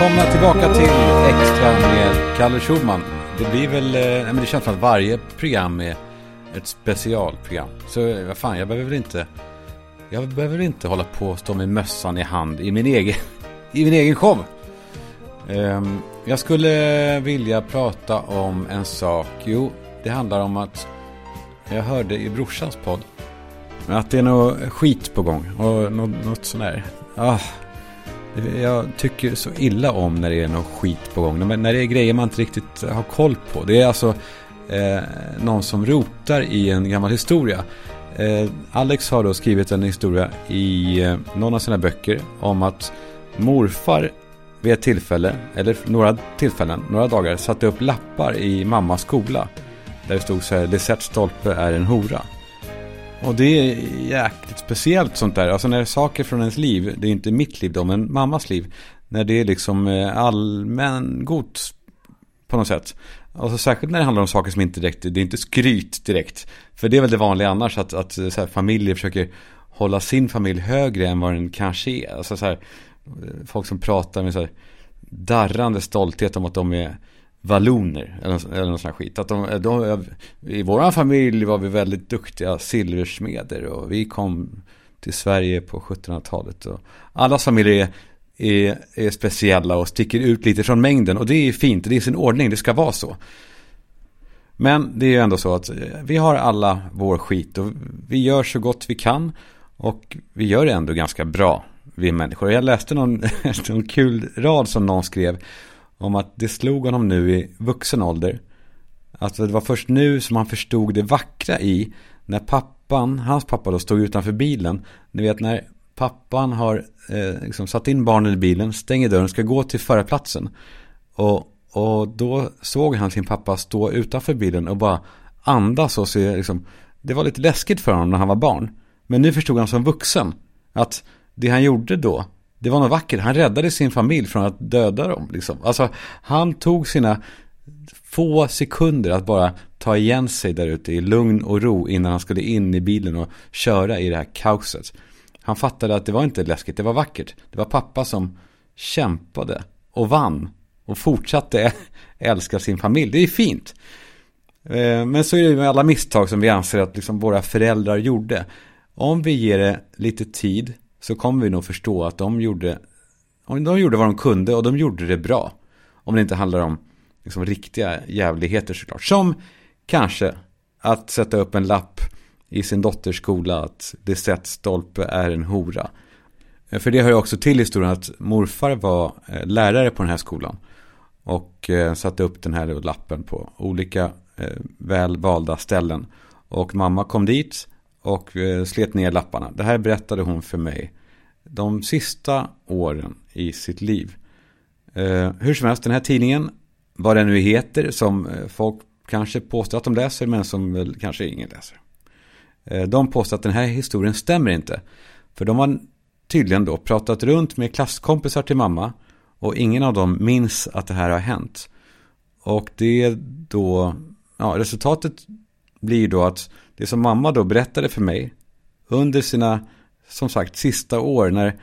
välkomna tillbaka till Extra med Kalle Schulman. Det blir väl, eh, Nej men det känns som att varje program är ett specialprogram. Så eh, vad fan, jag behöver väl inte, jag behöver väl inte hålla på och stå med mössan i hand i min egen, i min egen show. Ehm, jag skulle vilja prata om en sak. Jo, det handlar om att jag hörde i brorsans podd att det är något skit på gång och något, något sånt där. Ah, jag tycker så illa om när det är något skit på gång. Men när det är grejer man inte riktigt har koll på. Det är alltså eh, någon som rotar i en gammal historia. Eh, Alex har då skrivit en historia i eh, någon av sina böcker om att morfar vid ett tillfälle, eller några tillfällen, några dagar, satte upp lappar i mammas skola. Där det stod så här, Lisette Stolpe är en hora. Och det är jäkligt speciellt sånt där. Alltså när det är saker från ens liv, det är inte mitt liv då, men mammas liv. När det är liksom eh, allmän gods på något sätt. Alltså särskilt när det handlar om saker som inte direkt, det är inte skryt direkt. För det är väl det vanliga annars att, att eh, så här, familjer försöker hålla sin familj högre än vad den kanske är. Alltså så här, eh, folk som pratar med så här darrande stolthet om att de är valloner eller, eller någon sån här skit. Att de, de, I vår familj var vi väldigt duktiga silversmeder och vi kom till Sverige på 1700-talet. Och familjer är, är, är, speciella och sticker ut lite från mängden och det är fint, det är sin ordning, det ska vara så. Men det är ju ändå så att eh, vi har alla vår skit och vi gör så gott vi kan och vi gör det ändå ganska bra, vi människor. Jag läste någon, någon kul rad som någon skrev om att det slog honom nu i vuxen ålder. Att det var först nu som han förstod det vackra i när pappan, hans pappa då stod utanför bilen. Ni vet när pappan har eh, liksom satt in barnen i bilen, stänger dörren, ska gå till förarplatsen. Och, och då såg han sin pappa stå utanför bilen och bara andas och se liksom, det var lite läskigt för honom när han var barn. Men nu förstod han som vuxen att det han gjorde då det var något vackert. Han räddade sin familj från att döda dem. Liksom. Alltså, han tog sina få sekunder att bara ta igen sig där ute i lugn och ro innan han skulle in i bilen och köra i det här kaoset. Han fattade att det var inte läskigt, det var vackert. Det var pappa som kämpade och vann och fortsatte älska sin familj. Det är fint. Eh, men så är det med alla misstag som vi anser att liksom våra föräldrar gjorde. Om vi ger det lite tid så kommer vi nog förstå att de gjorde, de gjorde vad de kunde och de gjorde det bra. Om det inte handlar om liksom, riktiga jävligheter såklart. Som kanske att sätta upp en lapp i sin dotters skola att det sätt stolpe är en hora. Eh, för det hör ju också till historien att morfar var eh, lärare på den här skolan. Och eh, satte upp den här lappen på olika välvalda väl valda ställen. Och mamma kom dit och eh, slet ner lapparna. Det här berättade hon för mig de sista åren i sitt liv. Eh, hur som helst, den här tidningen, vad den nu heter, som eh, folk kanske påstår att de läser, men som väl kanske ingen läser. De påstår att den här historien stämmer inte. För de har tydligen då pratat runt med klasskompisar till mamma och ingen av dem minns att det här har hänt. Och det är då, ja, resultatet blir då att det som mamma då berättade för mig under sina, som sagt, sista år när,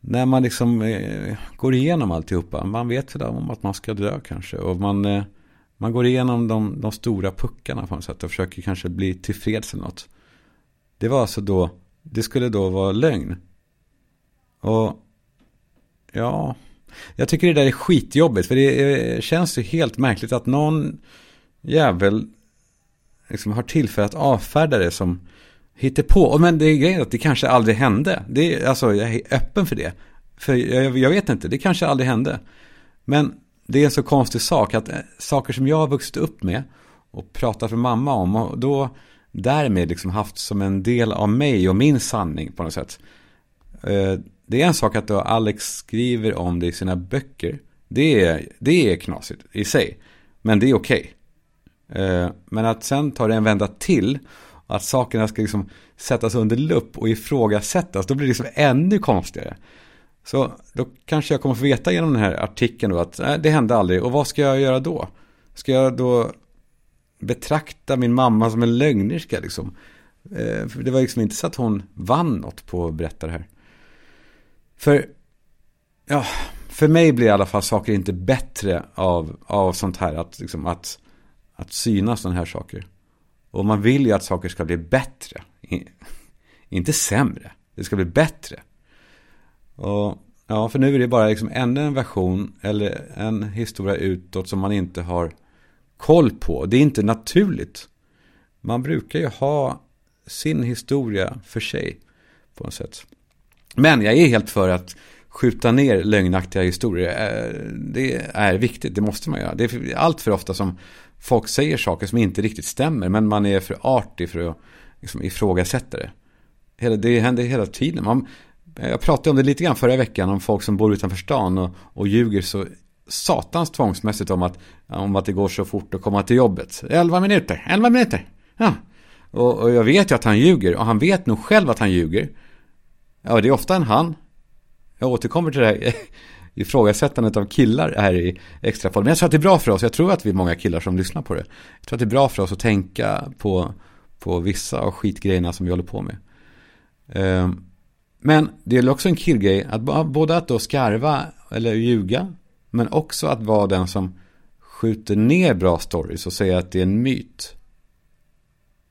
när man liksom eh, går igenom alltihopa. Man vet väl om att man ska dö kanske och man, eh, man går igenom de, de stora puckarna på något sätt och försöker kanske bli tillfreds eller något. Det var alltså då, det skulle då vara lögn. Och ja, jag tycker det där är skitjobbigt. För det eh, känns ju helt märkligt att någon jävel liksom har för att avfärda det som på. Men det är grejen att det kanske aldrig hände. Det är, alltså, jag är öppen för det. För jag, jag, vet inte, det kanske aldrig hände. Men det är en så konstig sak att eh, saker som jag har vuxit upp med och pratat med mamma om och då därmed liksom haft som en del av mig och min sanning på något sätt. Eh, det är en sak att då Alex skriver om det i sina böcker. Det är, det är knasigt i sig. Men det är okej. Okay. Eh, men att sen ta det en vända till, att sakerna ska liksom sättas under lupp och ifrågasättas, då blir det liksom ännu konstigare. Så då kanske jag kommer få veta genom den här artikeln då att nej, det hände aldrig. Och vad ska jag göra då? Ska jag då betrakta min mamma som en lögnerska liksom? Eh, för det var liksom inte så att hon vann något på att berätta det här. För, ja, för mig blir i alla fall saker inte bättre av, av sånt här. Att, liksom, att, att synas sådana här saker. Och man vill ju att saker ska bli bättre. Inte sämre. Det ska bli bättre. Och ja, för nu är det bara liksom ännu en version eller en historia utåt som man inte har koll på. Det är inte naturligt. Man brukar ju ha sin historia för sig på något sätt. Men jag är helt för att skjuta ner lögnaktiga historier. Eh, det är viktigt, det måste man göra. Det är allt för ofta som folk säger saker som inte riktigt stämmer. Men man är för artig för att liksom, ifrågasätta det. Det händer hela tiden. Man, jag pratade om det lite grann förra veckan om folk som bor utanför stan och, och ljuger så satans tvångsmässigt om att, om att det går så fort att komma till jobbet. 11 minuter, 11 minuter. Ja. Och, och jag vet ju att han ljuger och han vet nog själv att han ljuger. Ja, det är ofta en han. Jag återkommer till det här ifrågasättandet av killar här i extra Men jag tror att det är bra för oss. Jag tror att vi är många killar som lyssnar på det. Jag tror att det är bra för oss att tänka på, på vissa av skitgrejerna som vi håller på med. Ehm, men det är också en killgrej att både att då skarva eller ljuga men också att vara den som skjuter ner bra stories och säger att det är en myt.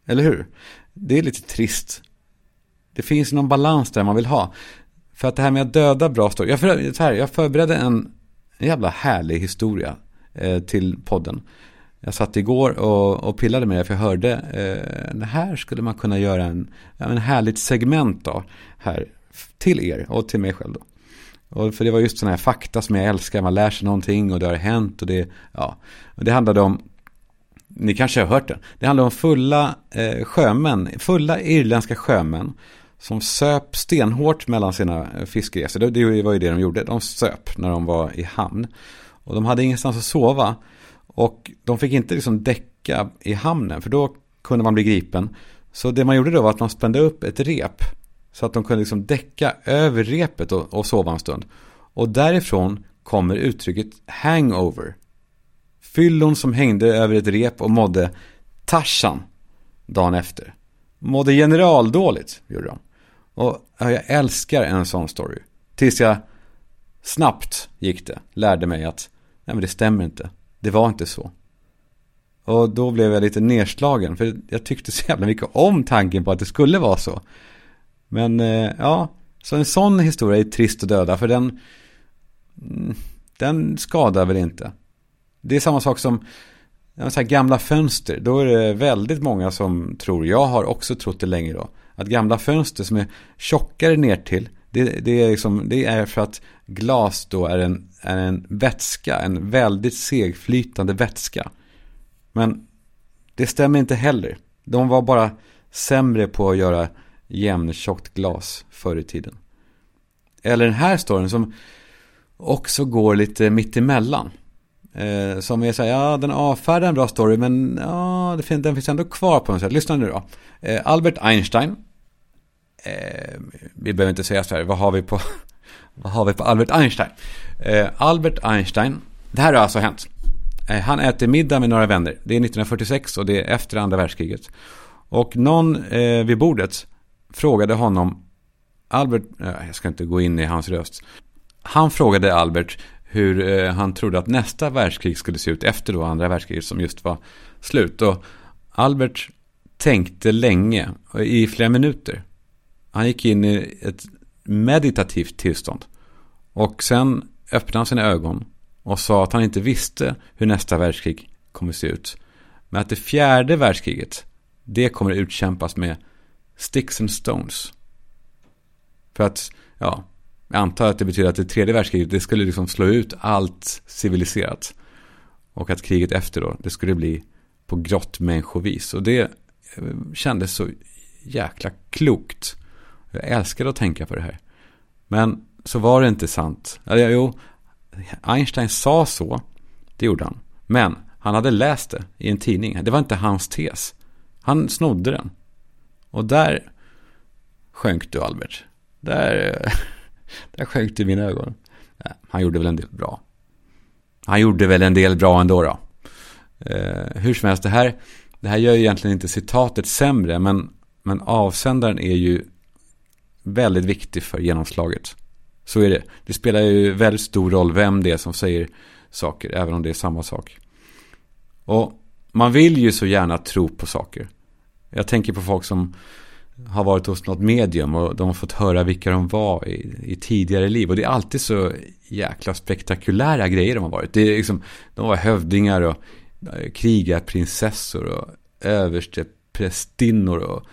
Eller hur? Det är lite trist. Det finns någon balans där man vill ha. För att det här med att döda bra stories. Jag, för, så här, jag förberedde en, en jävla härlig historia eh, till podden. Jag satt igår och, och pillade med det för jag hörde eh, det här skulle man kunna göra en, en härligt segment då, här till er och till mig själv då. Och för det var just sådana här fakta som jag älskar, man lär sig någonting och det har hänt och det, ja. Och det handlade om, ni kanske har hört det, det handlade om fulla eh, sjömän, fulla irländska sjömän som söp stenhårt mellan sina eh, fiskeresor. Det, det var ju det de gjorde, de söp när de var i hamn. Och de hade ingenstans att sova. Och de fick inte liksom däcka i hamnen, för då kunde man bli gripen. Så det man gjorde då var att man spände upp ett rep så att de kunde liksom däcka över repet och, och sova en stund. Och därifrån kommer uttrycket hangover. Fyllon som hängde över ett rep och mådde Tarzan dagen efter. Mådde generaldåligt, gjorde de. Och jag älskar en sån story. Tills jag snabbt gick det, lärde mig att nej men det stämmer inte. Det var inte så. Och då blev jag lite nedslagen, för jag tyckte så jävla mycket om tanken på att det skulle vara så. Men eh, ja, så en sån historia är trist att döda för den, mm, den skadar väl inte. Det är samma sak som så gamla fönster. Då är det väldigt många som tror, jag har också trott det länge då, att gamla fönster som är tjockare ner till det, det, är liksom, det är för att glas då är en, är en vätska, en väldigt segflytande vätska. Men det stämmer inte heller. De var bara sämre på att göra jämntjockt glas förr i tiden. Eller den här storyn som också går lite mittemellan. Eh, som är så här, ja den avfärdar en bra story men ja, det finns, den finns ändå kvar på något sätt. Lyssna nu då. Eh, Albert Einstein. Eh, vi behöver inte säga så här, vad har vi på, vad har vi på Albert Einstein? Eh, Albert Einstein, det här har alltså hänt. Eh, han äter middag med några vänner. Det är 1946 och det är efter andra världskriget. Och någon eh, vid bordet frågade honom, Albert, eh, jag ska inte gå in i hans röst. Han frågade Albert hur eh, han trodde att nästa världskrig skulle se ut efter då andra världskriget som just var slut. Och Albert tänkte länge, i flera minuter. Han gick in i ett meditativt tillstånd. Och sen öppnade han sina ögon och sa att han inte visste hur nästa världskrig kommer se ut. Men att det fjärde världskriget, det kommer utkämpas med Sticks and Stones. För att, ja, jag antar att det betyder att det tredje världskriget, det skulle liksom slå ut allt civiliserat. Och att kriget efter då, det skulle bli på grottmänniskovis. Och det eh, kändes så jäkla klokt. Jag älskade att tänka på det här. Men så var det inte sant. Eller Jo, Einstein sa så. Det gjorde han. Men han hade läst det i en tidning. Det var inte hans tes. Han snodde den. Och där sjönk du Albert. Där, där sjönk du i mina ögon. Han gjorde väl en del bra. Han gjorde väl en del bra ändå då. Eh, hur som helst, det här, det här gör ju egentligen inte citatet sämre. Men, men avsändaren är ju väldigt viktig för genomslaget. Så är det. Det spelar ju väldigt stor roll vem det är som säger saker, även om det är samma sak. Och man vill ju så gärna tro på saker. Jag tänker på folk som har varit hos något medium och de har fått höra vilka de var i, i tidigare liv. Och det är alltid så jäkla spektakulära grejer de har varit. Det är liksom, de var hövdingar och eh, krigarprinsessor och översteprästinnor och,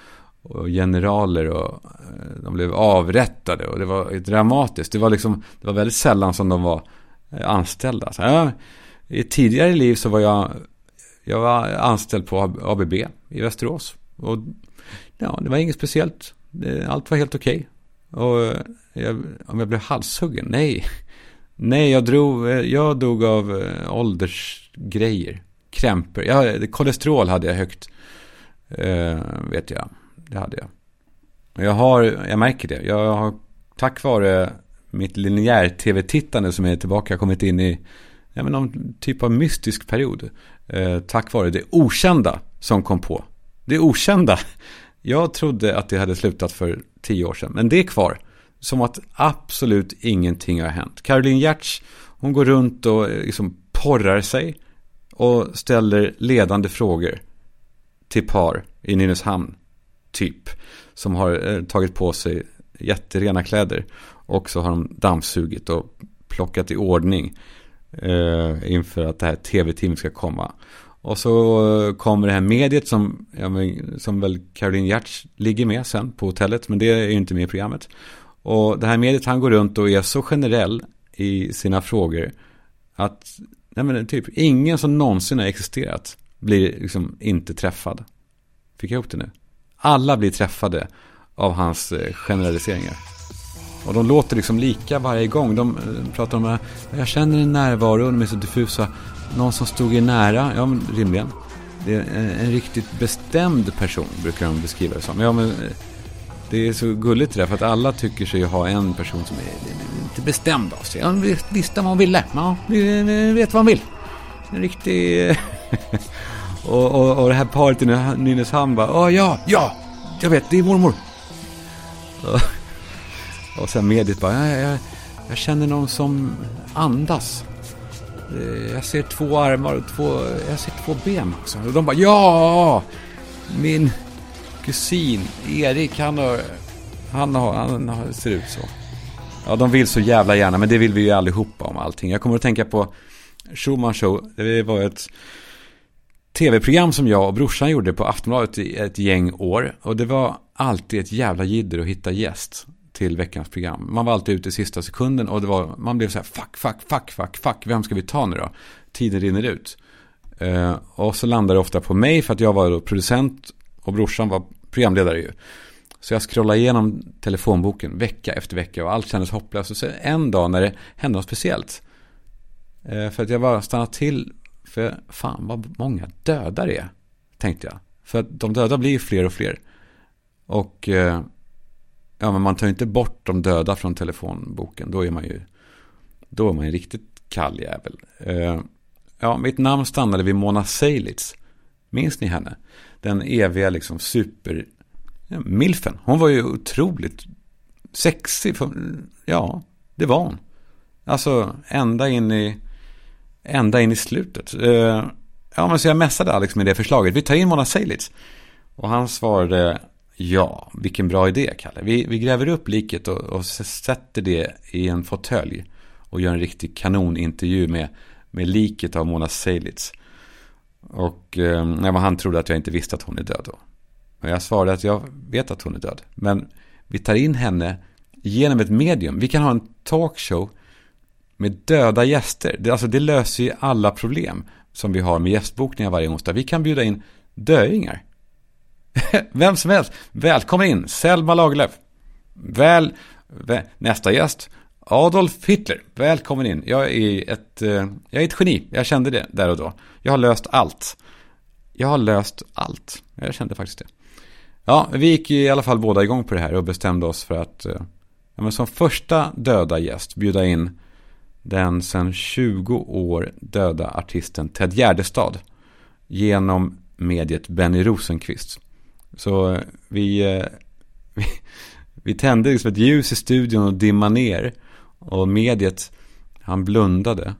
och generaler och eh, de blev avrättade och det var dramatiskt. Det var liksom, det var väldigt sällan som de var eh, anställda. Så, ja, I tidigare liv så var jag, jag var anställd på ABB i Västerås. Och ja, det var inget speciellt. Allt var helt okej. Okay. Och eh, jag, om jag blev halshuggen? Nej. Nej, jag, drog, jag dog av åldersgrejer. Krämpor. Ja, kolesterol hade jag högt. Eh, vet jag. Det hade jag. Och jag har, jag märker det. Jag har tack vare mitt linjär-tv-tittande som är tillbaka kommit in i ja, men någon typ av mystisk period. Eh, tack vare det okända som kom på. Det okända. Jag trodde att det hade slutat för tio år sedan. Men det är kvar. Som att absolut ingenting har hänt. Caroline Giertz, hon går runt och eh, liksom porrar sig. Och ställer ledande frågor till par i Nynäshamn, typ. Som har eh, tagit på sig jätterena kläder. Och så har de dammsugit och plockat i ordning eh, inför att det här tv-teamet ska komma. Och så eh, kommer det här mediet som, ja, som väl Caroline Giertz ligger med sen på hotellet. Men det är ju inte med i programmet. Och det här mediet han går runt och är så generell i sina frågor. Att nej men typ ingen som någonsin har existerat blir liksom inte träffad. Fick jag ihop det nu? Alla blir träffade av hans eh, generaliseringar. Och de låter liksom lika varje gång. De eh, pratar om att jag känner en närvaro, de är så diffusa. Någon som stod er nära, ja men rimligen. Det är en, en, riktigt bestämd person brukar de beskriva det som. Ja men det är så gulligt det där för att alla tycker sig ha en person som är lite bestämd av sig. Han visste vad han ville. Ja, vet vad han vill. En riktig... och, och, och det här paret i Nynäshamn bara, Åh, ja, ja, jag vet, det är mormor. Och, och sen mediet bara, jag, jag, jag känner någon som andas. Eh, jag ser två armar och två, jag ser två ben också. Och de bara, ja! Min kusin Erik, han har, han har, han har, ser ut så. Ja, de vill så jävla gärna, men det vill vi ju allihopa om allting. Jag kommer att tänka på Schumann Show. Det var ett tv-program som jag och brorsan gjorde på Aftonbladet i ett gäng år. Och det var alltid ett jävla jidder att hitta gäst till veckans program. Man var alltid ute i sista sekunden och det var, man blev så här, fuck, fuck, fuck, fuck, fuck, vem ska vi ta nu då? Tiden rinner ut. Uh, och så landade det ofta på mig för att jag var producent och brorsan var programledare ju. Så jag scrollade igenom telefonboken vecka efter vecka och allt kändes hopplöst. Och så en dag när det hände något speciellt. Uh, för att jag bara stannade till, för fan vad många döda det är, tänkte jag. För att de döda blir ju fler och fler. Och eh, Ja, men man tar ju inte bort de döda från telefonboken. Då är man ju, då är man ju riktigt kall jävel. Eh, ja, mitt namn stannade vid Mona Seilitz. Minns ni henne? Den eviga liksom super... Ja, milfen. Hon var ju otroligt sexig. För, ja, det var hon. Alltså, ända in i, ända in i slutet. Eh, ja, men så jag mässade Alex med det förslaget. Vi tar in Mona Seilitz. Och han svarade Ja, vilken bra idé, Kalle. Vi, vi gräver upp liket och, och sätter det i en fåtölj och gör en riktig kanonintervju med, med liket av Mona Seilitz. Och eh, han trodde att jag inte visste att hon är död då. Och jag svarade att jag vet att hon är död. Men vi tar in henne genom ett medium. Vi kan ha en talkshow med döda gäster. Det, alltså, det löser ju alla problem som vi har med gästbokningar varje onsdag. Vi kan bjuda in döingar. Vem som helst. Välkommen in, Selma Lagerlöf. Väl, väl, nästa gäst, Adolf Hitler. Välkommen in. Jag är, ett, eh, jag är ett geni. Jag kände det där och då. Jag har löst allt. Jag har löst allt. Jag kände faktiskt det. Ja, vi gick i alla fall båda igång på det här och bestämde oss för att eh, ja, men som första döda gäst bjuda in den sedan 20 år döda artisten Ted Gärdestad genom mediet Benny Rosenqvist. Så eh, vi, eh, vi, vi tände liksom ett ljus i studion och dimma ner. Och mediet, han blundade.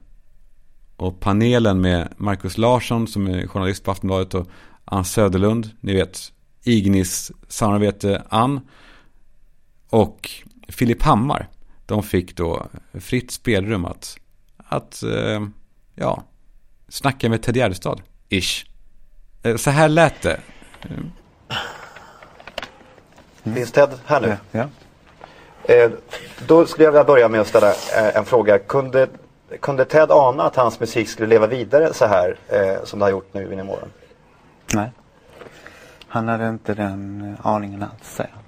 Och panelen med Markus Larsson som är journalist på Aftonbladet och Ann Söderlund, ni vet, Ignis samarbete Ann. Och Filip Hammar, de fick då fritt spelrum att, att eh, ja, snacka med Ted Gärdestad, ish. Eh, så här lät det. Finns Ted här nu? Ja. Eh, då skulle jag vilja börja med att ställa eh, en fråga. Kunde, kunde Ted ana att hans musik skulle leva vidare så här eh, som det har gjort nu in i morgon? Nej. Han hade inte den eh, aningen alls, säger han.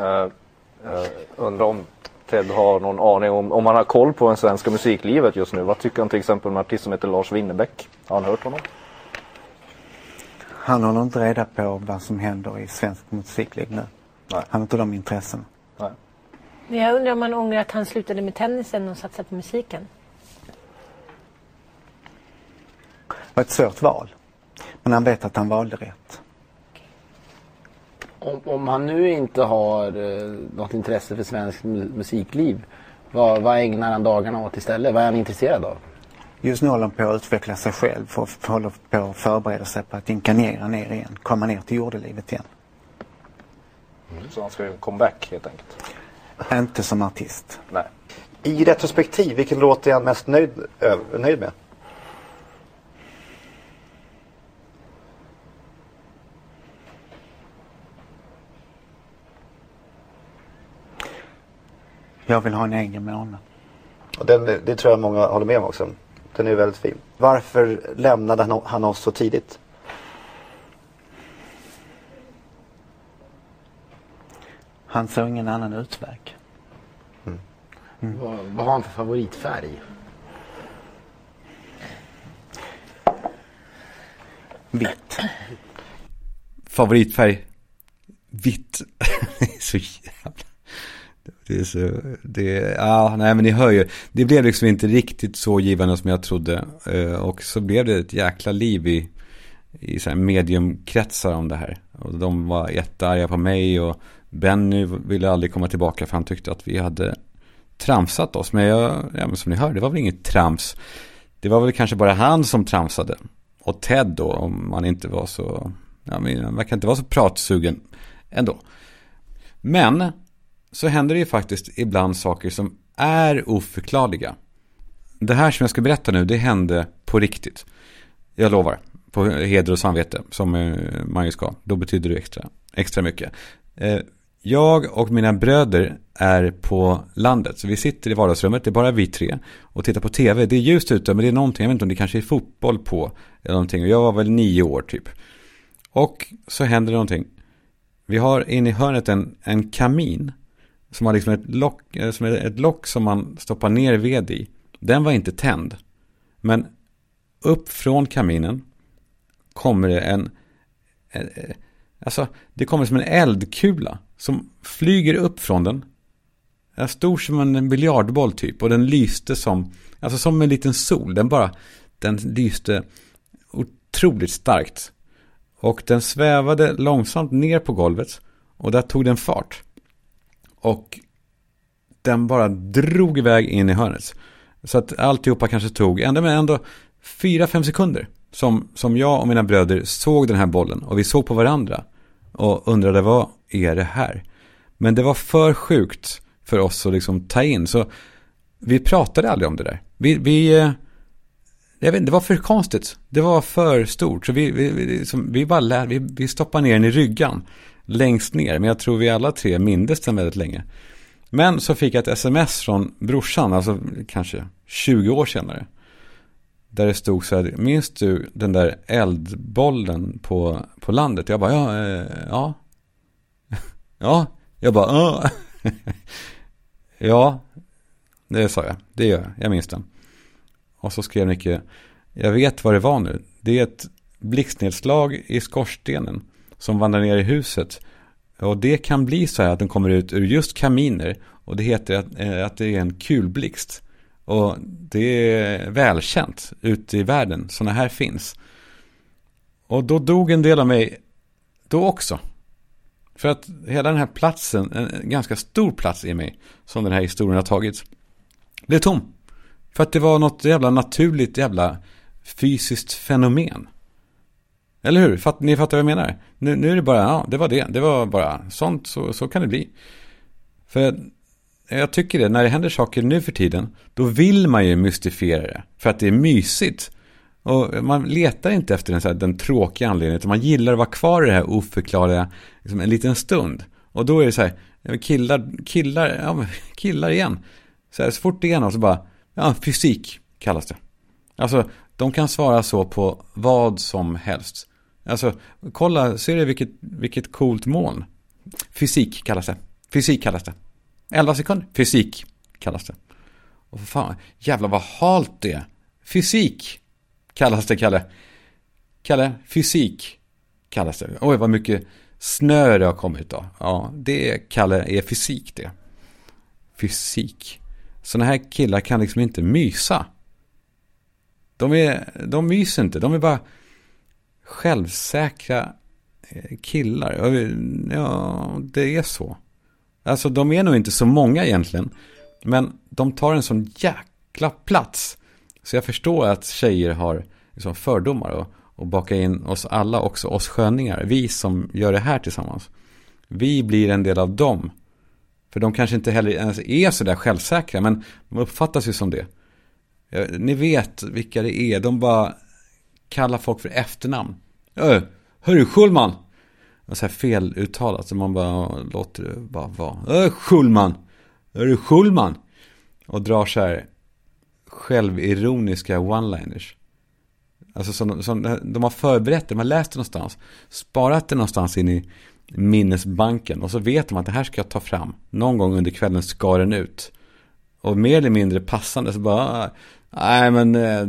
Uh, uh, undrar om Ted har någon aning om, om han har koll på den svenska musiklivet just nu. Vad tycker han till exempel om en artist som heter Lars Winnerbäck? Har han hört honom? Han håller inte reda på vad som händer i svensk musikliv nu. Nej. Han har inte de intressena. Nej. Men jag undrar om man ångrar att han slutade med tennisen och satsade på musiken. Det var ett svårt val. Men han vet att han valde rätt. Om, om han nu inte har eh, något intresse för svensk mu- musikliv, vad, vad ägnar han dagarna åt istället? Vad är han intresserad av? Just nu håller han på att utveckla sig själv och f- håller på att förbereda sig på att inkarnera ner igen. Komma ner till jordelivet igen. Så han ska göra en comeback helt enkelt? Inte som artist. Nej. I retrospektiv, vilken låt är han mest nöjd, ö- nöjd med? Jag vill ha en egen månad. Och den, det tror jag många håller med om också. Den är väldigt fin. Varför lämnade han, oss så tidigt? Han såg ingen annan utväg. Vad, vad har han för favoritfärg? Vitt. Favoritfärg? Vitt. så jävla... Det är så... Det ja, nej men ni hör ju. Det blev liksom inte riktigt så givande som jag trodde. Eh, och så blev det ett jäkla liv i, i så här mediumkretsar om det här. Och de var jättearga på mig och Benny ville aldrig komma tillbaka för han tyckte att vi hade tramsat oss. Men, jag, ja, men som ni hör, det var väl inget trams. Det var väl kanske bara han som tramsade. Och Ted då, om man inte var så, ja men han verkar inte vara så pratsugen ändå. Men så händer det ju faktiskt ibland saker som är oförklarliga. Det här som jag ska berätta nu, det hände på riktigt. Jag lovar, på heder och samvete, som eh, man ju ska. Då betyder det extra, extra mycket. Eh, jag och mina bröder är på landet. Så vi sitter i vardagsrummet, det är bara vi tre. Och tittar på tv. Det är ljust ute, men det är någonting, jag vet inte om det kanske är fotboll på. Eller någonting. Jag var väl nio år typ. Och så händer det någonting. Vi har inne i hörnet en, en kamin. Som har liksom ett lock, eh, som är ett lock som man stoppar ner ved i. Den var inte tänd. Men upp från kaminen kommer det en, eh, eh, Alltså, det kommer som en eldkula som flyger upp från den. Den är stor som en biljardboll typ. Och den lyste som, alltså som en liten sol. Den bara, den lyste otroligt starkt. Och den svävade långsamt ner på golvet. Och där tog den fart. Och den bara drog iväg in i hörnet. Så att alltihopa kanske tog, ändå men ändå, fyra, fem sekunder. Som, som jag och mina bröder såg den här bollen. Och vi såg på varandra. Och undrade vad är det här? Men det var för sjukt för oss att liksom ta in. Så vi pratade aldrig om det där. Vi, vi, eh, jag vet inte, det var för konstigt. Det var för stort. Så vi, vi, vi, liksom, vi bara lär, vi, vi stoppade ner den i ryggan. Längst ner. Men jag tror vi alla tre mindes den väldigt länge. Men så fick jag ett sms från brorsan, alltså kanske 20 år senare. Där det stod så här, minns du den där eldbollen på, på landet? Jag bara, ja, eh, ja. Ja, jag bara, ja. ja, det sa jag. Det gör jag, jag minns den. Och så skrev Nicke, jag vet vad det var nu. Det är ett blixtnedslag i skorstenen som vandrar ner i huset. Och det kan bli så här att den kommer ut ur just kaminer. Och det heter att, eh, att det är en kulblixt. Och det är välkänt ute i världen. Sådana här finns. Och då dog en del av mig då också. För att hela den här platsen, en ganska stor plats i mig, som den här historien har tagit, blev tom. För att det var något jävla naturligt jävla fysiskt fenomen. Eller hur? Fatt, ni fattar vad jag menar? Nu, nu är det bara, ja, det var det. Det var bara sånt, så, så kan det bli. För jag tycker det, när det händer saker nu för tiden, då vill man ju mystifiera det. För att det är mysigt. Och man letar inte efter den, så här, den tråkiga anledningen, utan man gillar att vara kvar i det här oförklarliga liksom en liten stund. Och då är det så här, killar, killar, ja, killar igen. Så, här, så fort det är något så bara, ja, fysik kallas det. Alltså, de kan svara så på vad som helst. Alltså, kolla, ser du vilket, vilket coolt moln? Fysik kallas det. Fysik kallas det. 11 sekunder. Fysik kallas det. Och för fan, jävlar vad halt det är. Fysik kallas det, Kalle. Kalle, fysik kallas det. Oj, vad mycket snö det har kommit då. Ja, det, Kalle, är fysik det. Fysik. Sådana här killar kan liksom inte mysa. De, är, de myser inte, de är bara självsäkra eh, killar. Ja, det är så. Alltså de är nog inte så många egentligen. Men de tar en sån jäkla plats. Så jag förstår att tjejer har liksom fördomar och, och bakar in oss alla också, oss sköningar. Vi som gör det här tillsammans. Vi blir en del av dem. För de kanske inte heller ens är så där självsäkra, men de uppfattas ju som det. Eh, ni vet vilka det är, de bara kallar folk för efternamn. Eh, Hörru Schulman! så här feluttalat, så man bara låter det bara vara. Ö, Schulman! Hörru Schulman! Och drar så här självironiska one-liners. Alltså som, som de har förberett det, de har läst det någonstans. Sparat det någonstans in i minnesbanken. Och så vet de att det här ska jag ta fram. Någon gång under kvällen ska den ut. Och mer eller mindre passande så bara, nej men eh,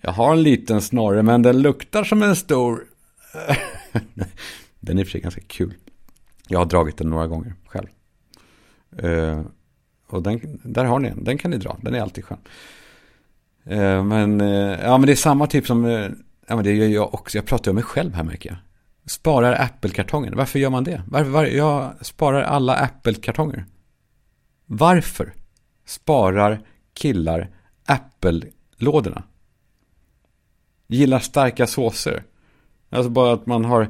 jag har en liten snorre men den luktar som en stor. den är i och för sig ganska kul. Jag har dragit den några gånger själv. Eh, och den, där har ni den, den kan ni dra, den är alltid skön. Eh, men, eh, ja men det är samma typ som, eh, ja men det gör jag också, jag pratar om mig själv här märker jag. Sparar Apple-kartongen, varför gör man det? Varför, var, jag sparar alla Apple-kartonger. Varför sparar killar Apple-lådorna? Gillar starka såser. Alltså bara att man har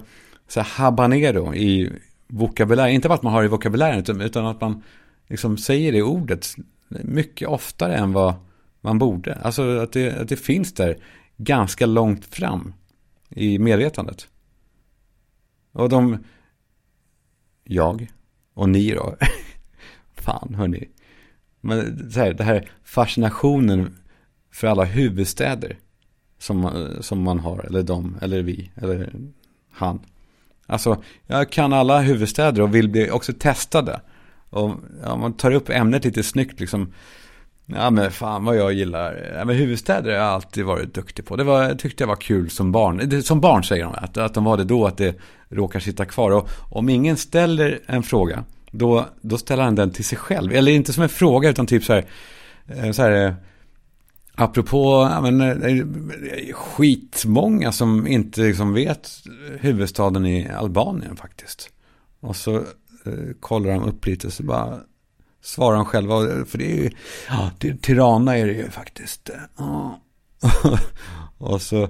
så här habanero i vokabulär. Inte bara att man har i vokabulären utan, utan att man liksom säger det ordet mycket oftare än vad man borde. Alltså att det, att det finns där ganska långt fram i medvetandet. Och de, jag och ni då, fan hörni. Men så här, det här fascinationen för alla huvudstäder som, som man har, eller de, eller vi, eller han. Alltså, jag kan alla huvudstäder och vill bli också testade. Och ja, man tar upp ämnet lite snyggt liksom. Ja men fan vad jag gillar. Ja, men huvudstäder har jag alltid varit duktig på. Det var, tyckte jag var kul som barn. Som barn säger de att, att de var det då, att det råkar sitta kvar. Och om ingen ställer en fråga, då, då ställer han den till sig själv. Eller inte som en fråga, utan typ så här, eh, så här eh, Apropå, ja, men, eh, skitmånga som inte liksom vet huvudstaden i Albanien faktiskt. Och så eh, kollar de upp lite så bara svarar de själva. För det är ju, ja, Tirana är det ju faktiskt. Ja. och, så,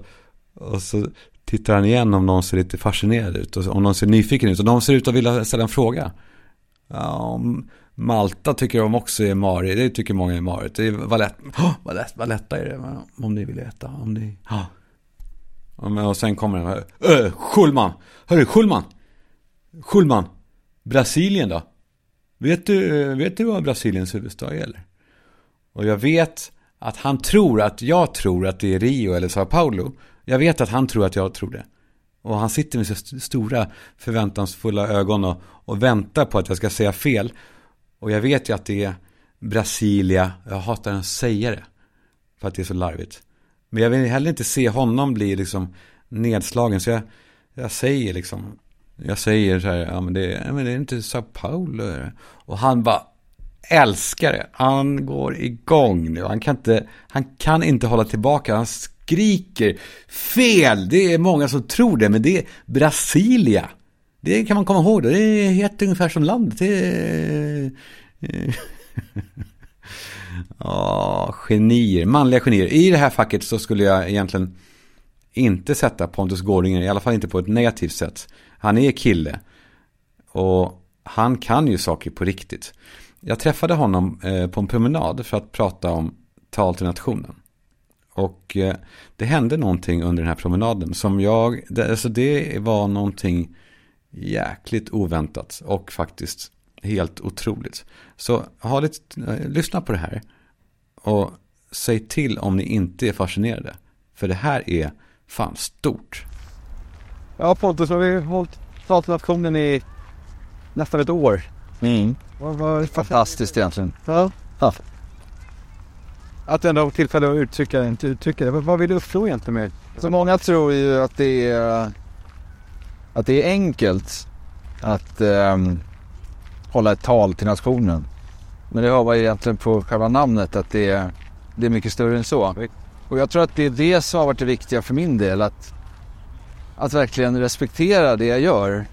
och så tittar han igen om någon ser lite fascinerad ut. Och om någon ser nyfiken ut. Och de ser ut att vilja ställa en fråga. Ja, Malta tycker de också är Mari. Det tycker många är Marit. Det är Valetta. Oh, Valetta, Valetta är det. Om ni vill veta. Om ni... Ja. Och sen kommer den här. Öh, Schulman. Hörru, Schulman. Schulman. Brasilien då? Vet du, vet du vad Brasiliens huvudstad är eller? Och jag vet att han tror att jag tror att det är Rio eller Sao Paulo. Jag vet att han tror att jag tror det. Och han sitter med så stora förväntansfulla ögon och, och väntar på att jag ska säga fel. Och jag vet ju att det är Brasilia. Jag hatar att säga det. För att det är så larvigt. Men jag vill heller inte se honom bli liksom nedslagen. Så jag, jag säger liksom. Jag säger så här. Ja men det, ja, men det är inte Sao Paulo. Och han bara älskar det. Han går igång nu. Han kan inte, han kan inte hålla tillbaka. Han skriker fel. Det är många som tror det. Men det är Brasilia. Det kan man komma ihåg. Det är helt ungefär som landet. Det är... Ja, genier. Manliga genier. I det här facket så skulle jag egentligen inte sätta Pontus Gårdinger. I alla fall inte på ett negativt sätt. Han är kille. Och han kan ju saker på riktigt. Jag träffade honom eh, på en promenad för att prata om tal till nationen. Och eh, det hände någonting under den här promenaden som jag, det, alltså det var någonting jäkligt oväntat och faktiskt helt otroligt. Så ha lite, eh, lyssna på det här och säg till om ni inte är fascinerade. För det här är fan stort. Ja Pontus, nu har vi hållit tal till nationen i nästan ett år. Mm. Vad, vad, Fantastiskt egentligen. ja. Ja. Att ändå ha tillfälle att uttrycka, inte uttrycka det. Vad, vill du uppnå egentligen med Så många tror ju att det är, att det är enkelt att um, hålla ett tal till nationen. Men det har man egentligen på själva namnet att det är, det är mycket större än så. Och jag tror att det är det som har varit det viktiga för min del. Att, att verkligen respektera det jag gör.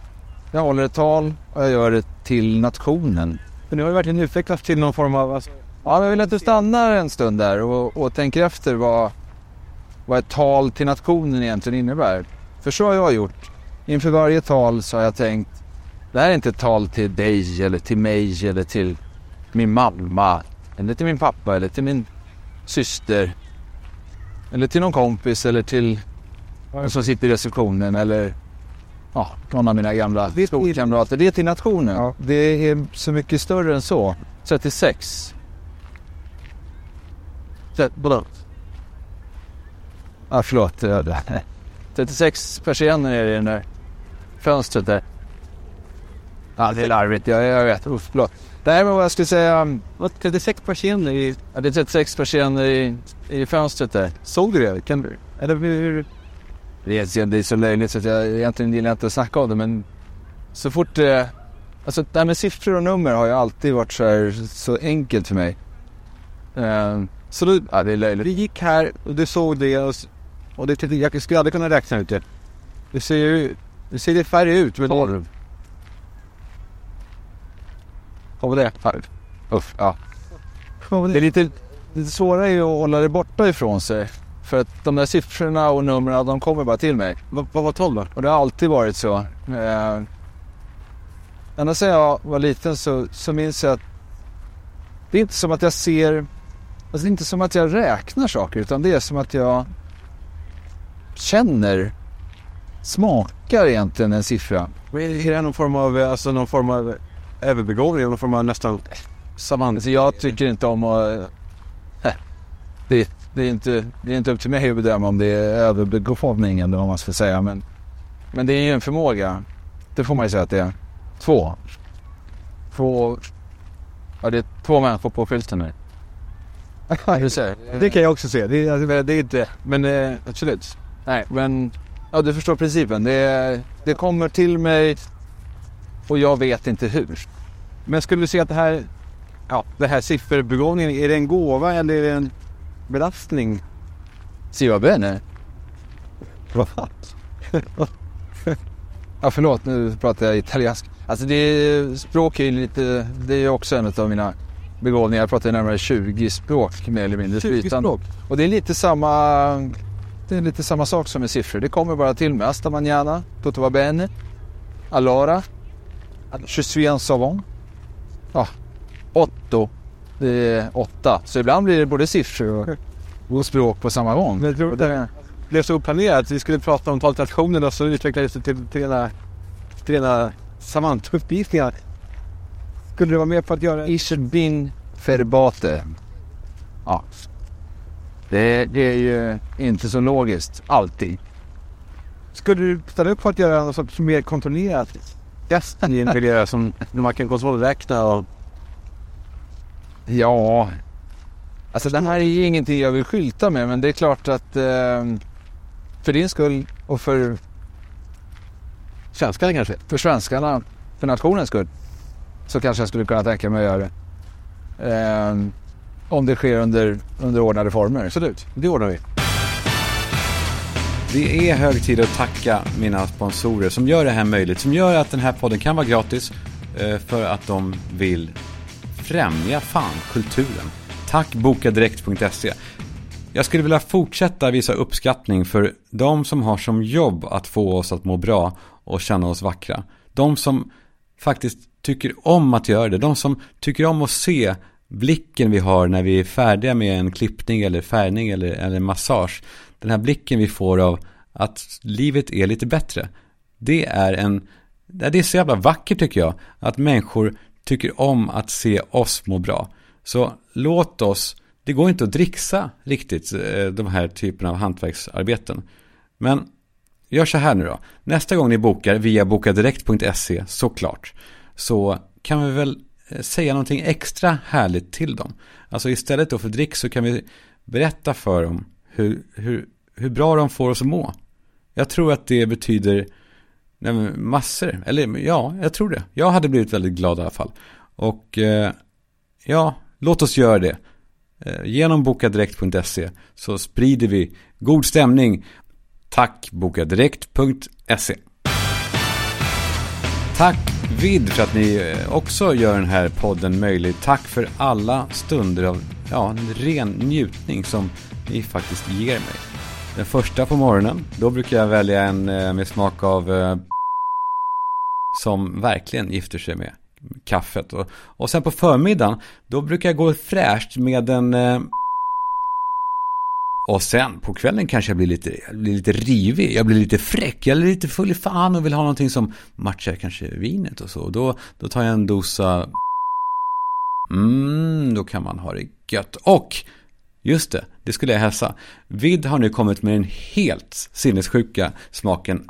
Jag håller ett tal och jag gör det till nationen. För nu har det verkligen utvecklats till någon form av... Alltså, Ja, jag vill att du stannar en stund där och, och tänker efter vad, vad ett tal till nationen egentligen innebär. För så har jag gjort. Inför varje tal så har jag tänkt, det här är inte ett tal till dig eller till mig eller till min mamma eller till min pappa eller till min syster. Eller till någon kompis eller till någon som sitter i receptionen eller ja, någon av mina gamla skolkamrater. Det är till nationen. Det är så mycket större än så. 36. Vadå? Ja, förlåt. det är det. 36 persienner är det i den där fönstret där. Ja, det är larvigt. Jag, jag vet. Uff, förlåt. Nej, men vad jag skulle säga. vad, 36 persienner i... Ja, det är 36 persienner i, i fönstret där. Såg du det? Kan du? Eller hur? Det är, det är så löjligt så att jag egentligen gillar inte att snacka om det men så fort det... Alltså det här med siffror och nummer har ju alltid varit så, här, så enkelt för mig. Ehm, Så du, ja, det är löjligt. vi gick här och du såg det och, och det, jag skulle aldrig kunna räkna ut det. Det ser ju det ser lite färre ut. Men 12. Vad var det? Uff, ja. Var Det är lite, lite svårare ju att hålla det borta ifrån sig. För att de där siffrorna och numren de kommer bara till mig. Vad, vad var 12 då? Och det har alltid varit så. Eh, ända sedan jag var liten så, så minns jag att det är inte som att jag ser, alltså det är inte som att jag räknar saker utan det är som att jag känner, smakar egentligen en siffra. Men Är det någon form av, alltså någon form av överbegåvning? Någon form av nästan savant? Alltså jag tycker inte om att... eh, Det, det, är inte, det är inte upp till mig att bedöma om det är överbegåvning eller vad man ska säga. Men, men det är ju en förmåga. Det får man ju säga att det är. Två. Två... Ja, det är två människor på skylten nu. Det kan jag också se. Det, är- alltså, det är inte... Men eh, absolut. Nej, men... Ja, du förstår principen. Det, det kommer till mig och jag vet inte hur. Men skulle du säga att det här, ja, det här sifferbegåvningen, är det en gåva eller är det en belastning? Si va bene. Ja, förlåt, nu pratar jag italiensk. Alltså det är, språk är ju lite, det är också en av mina begåvningar. Jag pratar närmare 20 språk mer eller mindre 20 flytande. språk? Och det är lite samma, det är lite samma sak som med siffror. Det kommer bara till mig. Hasta mañana, tutto va bene, allora, je suis en savant. Ja, otto, det är åtta. Så ibland blir det både siffror och, och språk på samma gång. Men tror det, blev så oplanerat. Vi skulle prata om talet nationen och så utvecklades det till, till rena, till rena. Skulle du vara med på att göra... Ich bin verbate. Ja. Det, det är ju inte så logiskt, alltid. Skulle du ställa upp på att göra något sorts mer kontrollerat test i en miljö som man kan kontrollräkna och... Ja, alltså den här är ju ingenting jag vill skylta med, men det är klart att eh, för din skull och för, Svenskarna kanske? för svenskarna, för nationens skull, så kanske jag skulle kunna tänka mig att göra det. Eh, om det sker under, under ordnade former. Absolut, det ordnar vi. Det är hög tid att tacka mina sponsorer som gör det här möjligt. Som gör att den här podden kan vara gratis. Eh, för att de vill främja fan kulturen. Tack bokadirekt.se. Jag skulle vilja fortsätta visa uppskattning för de som har som jobb att få oss att må bra och känna oss vackra. De som faktiskt tycker om att göra det. De som tycker om att se blicken vi har när vi är färdiga med en klippning eller färgning eller, eller massage. Den här blicken vi får av att livet är lite bättre. Det är en, det är så jävla vackert tycker jag. Att människor tycker om att se oss må bra. Så låt oss, det går inte att dricksa riktigt eh, de här typerna av hantverksarbeten. Men gör så här nu då. Nästa gång ni bokar via bokadirekt.se såklart. Så kan vi väl eh, säga någonting extra härligt till dem. Alltså istället då för drick så kan vi berätta för dem hur, hur, hur bra de får oss att må. Jag tror att det betyder nej, massor. Eller ja, jag tror det. Jag hade blivit väldigt glad i alla fall. Och eh, ja, låt oss göra det. Eh, genom bokadirekt.se så sprider vi god stämning. Tack bokadirekt.se Tack Vid för att ni eh, också gör den här podden möjlig. Tack för alla stunder av ja, en ren njutning som ni faktiskt ger mig. Den första på morgonen, då brukar jag välja en eh, med smak av eh, som verkligen gifter sig med kaffet. Och, och sen på förmiddagen, då brukar jag gå fräscht med en... Och sen på kvällen kanske jag blir lite, jag blir lite rivig, jag blir lite fräck, jag är lite full i fan och vill ha någonting som matchar kanske vinet och så. Och då, då tar jag en dosa... Mm, då kan man ha det gött. Och, just det, det skulle jag hälsa. Vid har nu kommit med den helt sinnessjuka smaken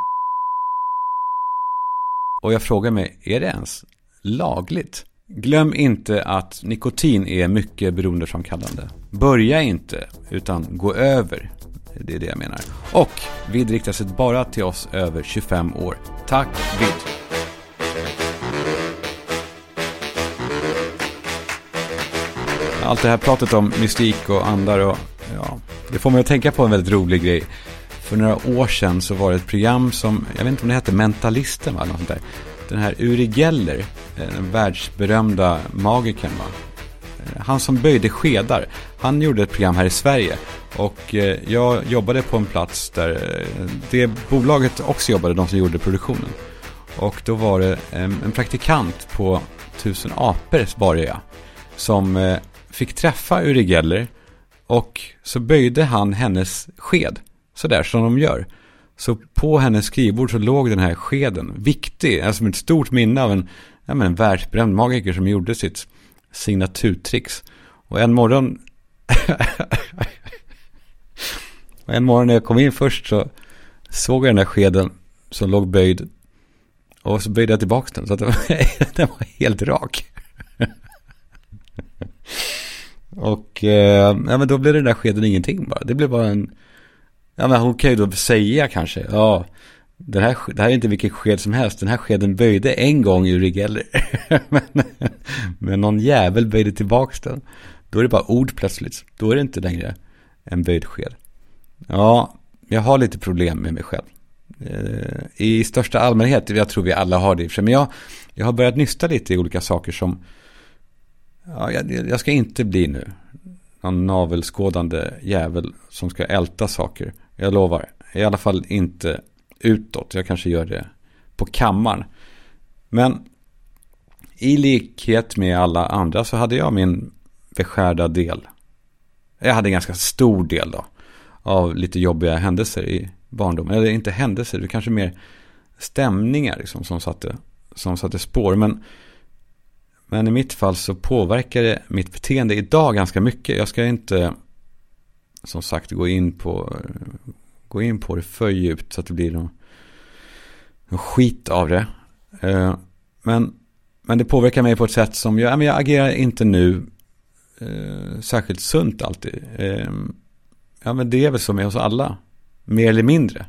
och jag frågar mig, är det ens lagligt? Glöm inte att nikotin är mycket beroendeframkallande. Börja inte, utan gå över. Det är det jag menar. Och vid riktar sig bara till oss över 25 år. Tack vid! Allt det här pratet om mystik och andar och ja, det får mig att tänka på en väldigt rolig grej. För några år sedan så var det ett program som, jag vet inte om det hette Mentalisten va, eller något sånt där. Den här Uri Geller, eh, den världsberömda magikern va. Eh, han som böjde skedar, han gjorde ett program här i Sverige. Och eh, jag jobbade på en plats där det bolaget också jobbade, de som gjorde produktionen. Och då var det en, praktikant på Tusen apor var det jag. Som fick träffa Uri Geller. Och så böjde han hennes sked. Sådär som de gör. Så på hennes skrivbord så låg den här skeden. Viktig, alltså ett stort minne av en, ja, men en världsberömd magiker som gjorde sitt signaturtricks. Och en morgon... och en morgon när jag kom in först så såg jag den där skeden som låg böjd. Och så böjde jag tillbaka den så att den var, den var helt rak. och eh, ja, men då blev den där skeden ingenting bara. Det blev bara en Ja men hon kan ju då säga kanske, ja, den här, det här är inte vilken sked som helst, den här skeden böjde en gång ur Geller. men, men någon jävel böjde tillbaka den. Då är det bara ord plötsligt, då är det inte längre en böjd sked. Ja, jag har lite problem med mig själv. Eh, I största allmänhet, jag tror vi alla har det i men jag, jag har börjat nysta lite i olika saker som, ja, jag, jag ska inte bli nu någon navelskådande jävel som ska älta saker. Jag lovar. I alla fall inte utåt. Jag kanske gör det på kammaren. Men i likhet med alla andra så hade jag min beskärda del. Jag hade en ganska stor del då. Av lite jobbiga händelser i barndomen. Eller inte händelser, det kanske mer stämningar liksom, som, satte, som satte spår. Men, men i mitt fall så påverkar det mitt beteende idag ganska mycket. Jag ska inte som sagt gå in på, gå in på det för djupt så att det blir någon, någon skit av det. Eh, men, men det påverkar mig på ett sätt som jag, jag agerar inte nu eh, särskilt sunt alltid. Eh, ja men det är väl så med oss alla, mer eller mindre.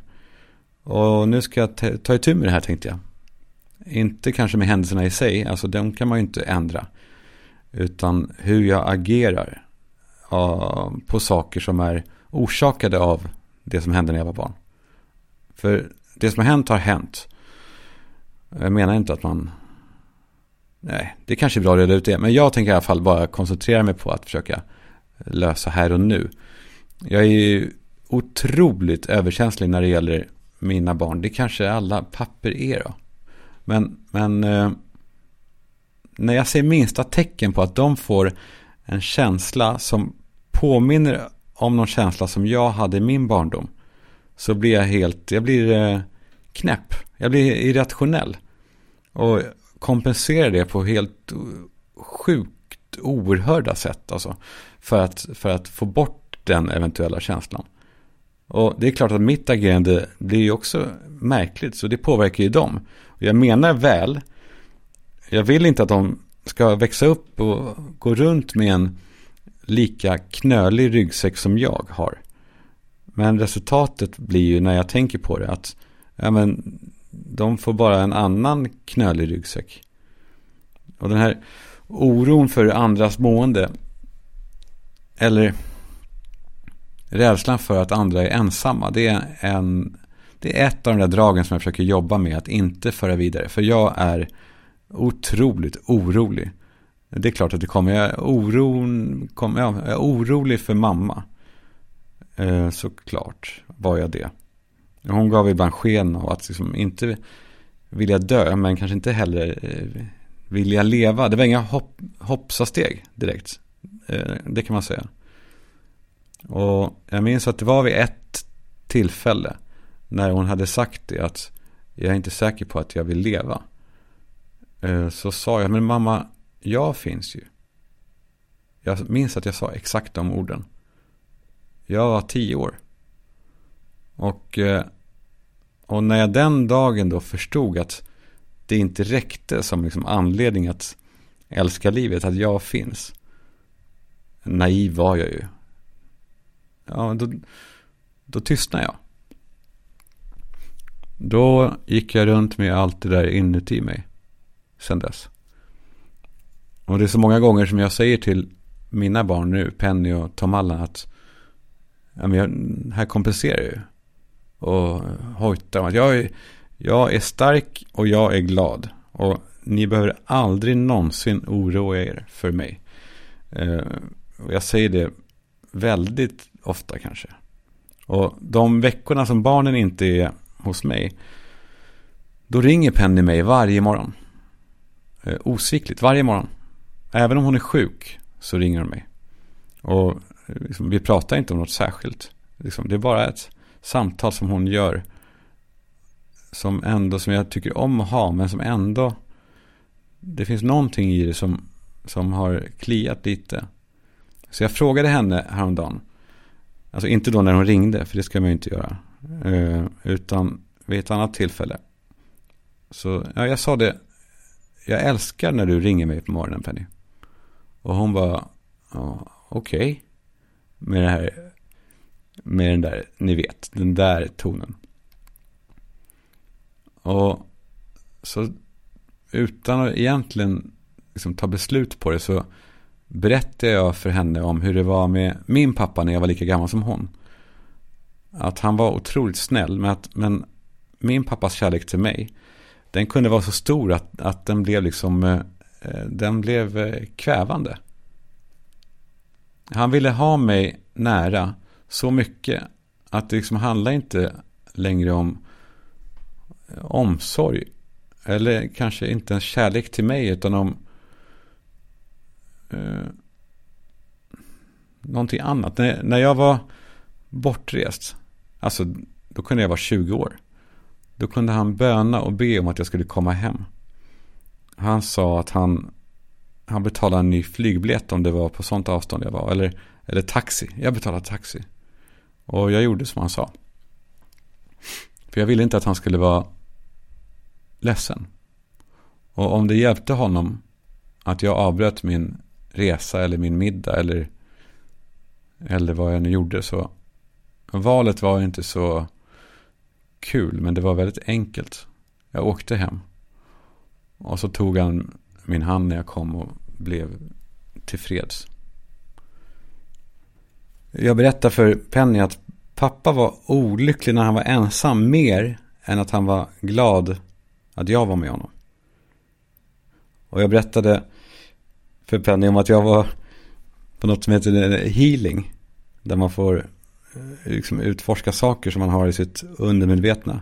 Och nu ska jag ta, ta itu med det här tänkte jag. Inte kanske med händelserna i sig, alltså de kan man ju inte ändra. Utan hur jag agerar på saker som är orsakade av det som hände när jag var barn. För det som har hänt har hänt. Jag menar inte att man... Nej, det är kanske är bra att reda ut det. Men jag tänker i alla fall bara koncentrera mig på att försöka lösa här och nu. Jag är ju otroligt överkänslig när det gäller mina barn. Det kanske alla papper är då. Men, men eh, när jag ser minsta tecken på att de får en känsla som påminner om någon känsla som jag hade i min barndom. Så blir jag helt, jag blir eh, knäpp. Jag blir irrationell. Och kompenserar det på helt sjukt oerhörda sätt. Alltså, för, att, för att få bort den eventuella känslan. Och det är klart att mitt agerande blir ju också märkligt. Så det påverkar ju dem. Och jag menar väl. Jag vill inte att de ska växa upp och gå runt med en lika knölig ryggsäck som jag har. Men resultatet blir ju när jag tänker på det att ja, men, de får bara en annan knölig ryggsäck. Och den här oron för andras mående eller rädslan för att andra är ensamma. Det är, en, det är ett av de där dragen som jag försöker jobba med att inte föra vidare. För jag är otroligt orolig. Det är klart att det kommer. Jag är, oron, kom, ja, jag är orolig för mamma. Eh, såklart var jag det. Hon gav ibland sken av att liksom inte vilja dö, men kanske inte heller eh, vilja leva. Det var inga hopp, hoppsasteg direkt. Eh, det kan man säga. Och jag minns att det var vid ett tillfälle när hon hade sagt det att jag är inte säker på att jag vill leva. Eh, så sa jag, men mamma, jag finns ju. Jag minns att jag sa exakt de orden. Jag var tio år. Och, eh, och när jag den dagen då förstod att det inte räckte som liksom anledning att älska livet, att jag finns. Naiv var jag ju. Ja, då, då tystnade jag. Då gick jag runt med allt det där inuti mig. Sen dess. Och det är så många gånger som jag säger till mina barn nu, Penny och Tom Allan, att ja, men jag, här kompenserar jag ju. Och hojtar att jag är, jag är stark och jag är glad. Och ni behöver aldrig någonsin oroa er för mig. Eh, och jag säger det väldigt ofta kanske. Och de veckorna som barnen inte är hos mig. Då ringer Penny mig varje morgon. Eh, osvikligt, varje morgon. Även om hon är sjuk så ringer hon mig. Och liksom, vi pratar inte om något särskilt. Liksom, det är bara ett samtal som hon gör. Som ändå, som jag tycker om att ha, men som ändå. Det finns någonting i det som, som har kliat lite. Så jag frågade henne häromdagen. Alltså inte då när hon ringde, för det ska man ju inte göra. Eh, utan vid ett annat tillfälle. Så ja, jag sa det. Jag älskar när du ringer mig på morgonen Penny. Och hon bara, ja, okej. Okay. Med det här, med den där, ni vet, den där tonen. Och så utan att egentligen liksom ta beslut på det så berättade jag för henne om hur det var med min pappa när jag var lika gammal som hon. Att han var otroligt snäll, men, att, men min pappas kärlek till mig, den kunde vara så stor att, att den blev liksom, eh, Eh, den blev eh, kvävande. Han ville ha mig nära så mycket att det liksom handlar inte längre om eh, omsorg. Eller kanske inte en kärlek till mig utan om eh, någonting annat. När, när jag var bortrest, alltså då kunde jag vara 20 år. Då kunde han böna och be om att jag skulle komma hem. Han sa att han, han betalade en ny flygbiljett om det var på sånt avstånd jag var. Eller, eller taxi. Jag betalade taxi. Och jag gjorde som han sa. För jag ville inte att han skulle vara ledsen. Och om det hjälpte honom att jag avbröt min resa eller min middag eller, eller vad jag nu gjorde så valet var inte så kul men det var väldigt enkelt. Jag åkte hem och så tog han min hand när jag kom och blev tillfreds. Jag berättade för Penny att pappa var olycklig när han var ensam mer än att han var glad att jag var med honom. Och jag berättade för Penny om att jag var på något som heter healing. Där man får eh, liksom utforska saker som man har i sitt undermedvetna.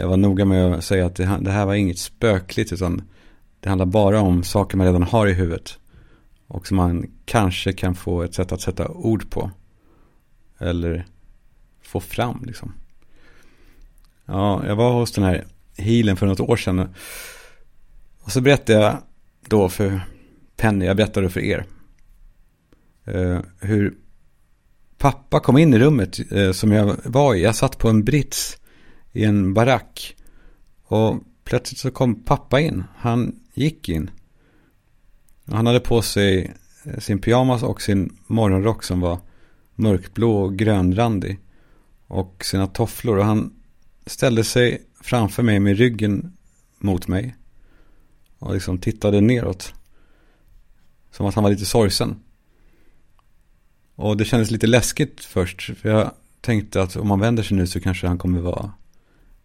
Jag var noga med att säga att det, det här var inget spökligt utan det handlar bara om saker man redan har i huvudet. Och som man kanske kan få ett sätt att sätta ord på. Eller få fram liksom. Ja, jag var hos den här healen för något år sedan. Och så berättade jag då för Penny, jag berättade för er. Eh, hur pappa kom in i rummet eh, som jag var i. Jag satt på en brits i en barack. Och plötsligt så kom pappa in. Han gick in. Han hade på sig eh, sin pyjamas och sin morgonrock som var mörkblå och grönrandig. Och sina tofflor. Och han ställde sig framför mig med ryggen mot mig. Och liksom tittade neråt. Som att han var lite sorgsen. Och det kändes lite läskigt först. För jag tänkte att om man vänder sig nu så kanske han kommer vara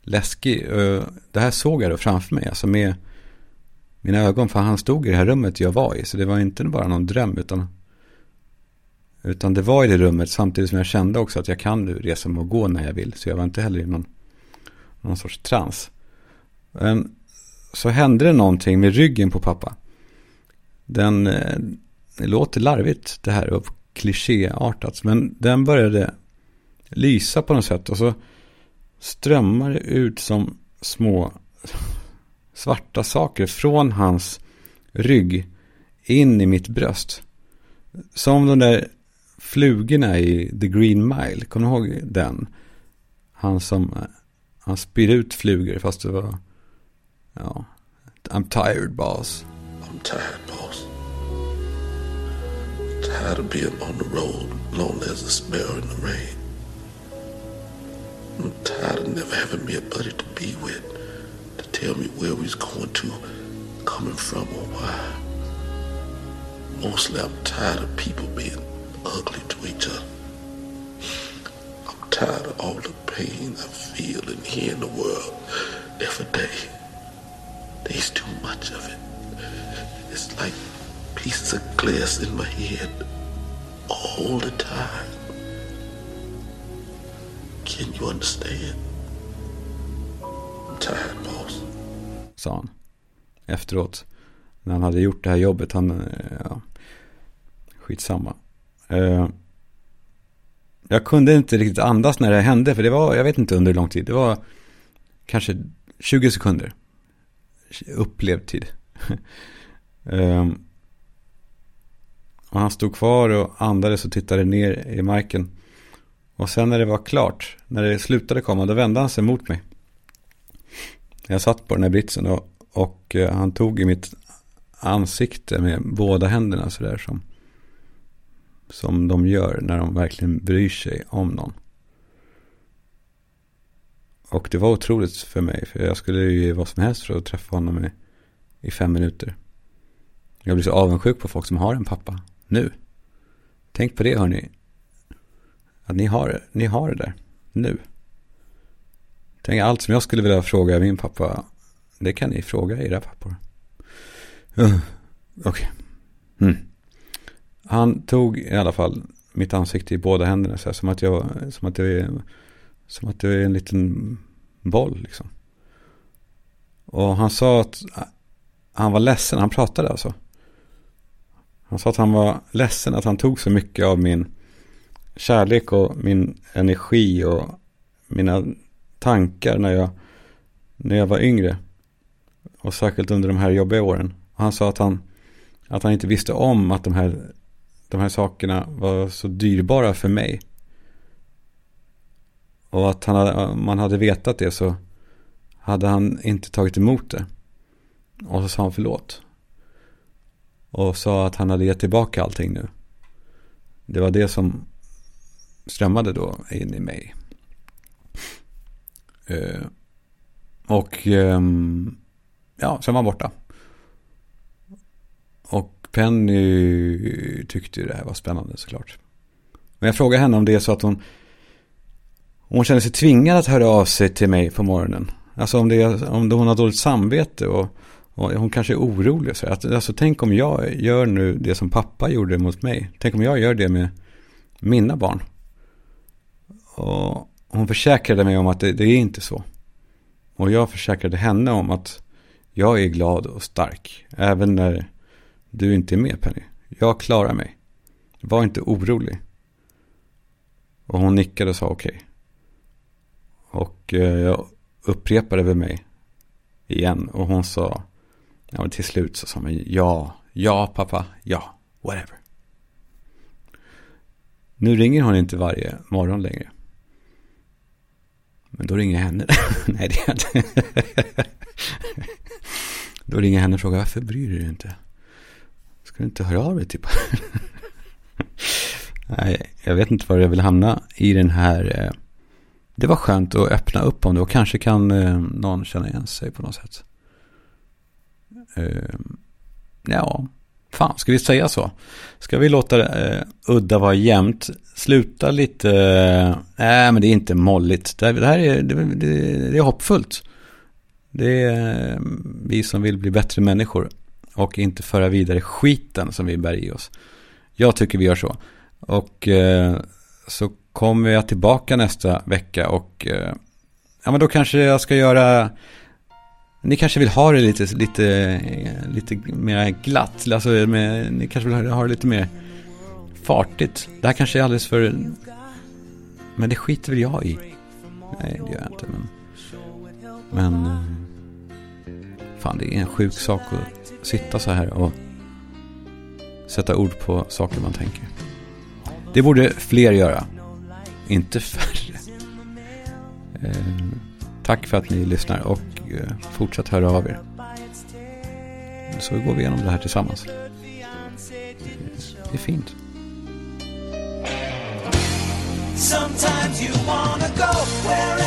läskig. Eh, det här såg jag då framför mig. Alltså med mina ögon. För han stod i det här rummet jag var i. Så det var inte bara någon dröm. Utan, utan det var i det rummet samtidigt som jag kände också att jag kan nu resa mig och gå när jag vill. Så jag var inte heller i någon, någon sorts trans. Men så hände det någonting med ryggen på pappa. Den, eh, det låter larvigt det här och klichéartat. Men den började lysa på något sätt. Och så strömmar det ut som små svarta saker från hans rygg in i mitt bröst. Som de där flugorna i The Green Mile. Kommer du ihåg den? Han som, han spyr ut flugor fast det var, ja, I'm tired boss. I'm tired boss. I'm Tired of being on the road, lonely as a sparrow in the rain. I'm tired of never having me a buddy to be with, to tell me where we's going to, coming from, or why. Mostly I'm tired of people being ugly to each other. I'm tired of all the pain I feel and hear in the world every day. There's too much of it. It's like pieces of glass in my head all the time. Can you understand? I'm tired, boss. Sa han. Efteråt. När han hade gjort det här jobbet. Han, eh, ja, skitsamma. Uh, jag kunde inte riktigt andas när det hände. För det var, jag vet inte under hur lång tid. Det var kanske 20 sekunder. Upplevd tid. um, och han stod kvar och andades och tittade ner i marken. Och sen när det var klart, när det slutade komma, då vände han sig mot mig. Jag satt på den här britsen och, och eh, han tog i mitt ansikte med båda händerna sådär som, som de gör när de verkligen bryr sig om någon. Och det var otroligt för mig, för jag skulle ju ge vad som helst för att träffa honom i, i fem minuter. Jag blir så avundsjuk på folk som har en pappa nu. Tänk på det hörni. Att ni har, ni har det där nu. Tänk allt som jag skulle vilja fråga min pappa. Det kan ni fråga era pappor. Uh, Okej. Okay. Mm. Han tog i alla fall mitt ansikte i båda händerna. Så här, som, att jag, som, att jag är, som att jag är en liten boll. Liksom. Och han sa att äh, han var ledsen. Han pratade alltså. Han sa att han var ledsen att han tog så mycket av min kärlek och min energi och mina tankar när jag, när jag var yngre. Och särskilt under de här jobbiga åren. Och han sa att han, att han inte visste om att de här, de här sakerna var så dyrbara för mig. Och att han hade, man hade vetat det så hade han inte tagit emot det. Och så sa han förlåt. Och sa att han hade gett tillbaka allting nu. Det var det som strömmade då in i mig. Eh, och eh, ja, sen var han borta. Och Penny tyckte ju det här var spännande såklart. Men jag frågade henne om det är så att hon Om hon känner sig tvingad att höra av sig till mig på morgonen. Alltså om, det är, om hon har dåligt samvete och, och hon kanske är orolig. Så att, alltså tänk om jag gör nu det som pappa gjorde mot mig. Tänk om jag gör det med mina barn. Och hon försäkrade mig om att det, det är inte så. Och jag försäkrade henne om att jag är glad och stark. Även när du inte är med Penny. Jag klarar mig. Var inte orolig. Och hon nickade och sa okej. Okay. Och eh, jag upprepade för mig igen. Och hon sa, ja men till slut så sa hon ja, ja pappa, ja, whatever. Nu ringer hon inte varje morgon längre. Men då ringer jag henne. Nej, det är inte. då ringer jag henne och frågar varför bryr du dig inte? Ska du inte höra av dig typ? Nej, jag vet inte var jag vill hamna i den här. Eh, det var skönt att öppna upp om det och kanske kan eh, någon känna igen sig på något sätt. Eh, ja, fan, ska vi säga så? Ska vi låta eh, udda vara jämnt? Sluta lite, eh, nej men det är inte molligt. Det, här är, det, det, det är hoppfullt. Det är eh, vi som vill bli bättre människor och inte föra vidare skiten som vi bär i oss. Jag tycker vi gör så. Och eh, så kommer jag tillbaka nästa vecka och eh, ja men då kanske jag ska göra ni kanske vill ha det lite, lite, lite mer glatt. Alltså med, ni kanske vill ha det lite mer fartigt. Det här kanske är alldeles för... Men det skiter väl jag i. Nej, det gör jag inte. Men, men eh, fan, det är en sjuk sak att sitta så här och sätta ord på saker man tänker. Det borde fler göra. Inte färre. Eh, tack för att ni lyssnar och Eh, fortsätt höra av er. Så går vi igenom det här tillsammans. Det är fint. Sometimes you wanna go where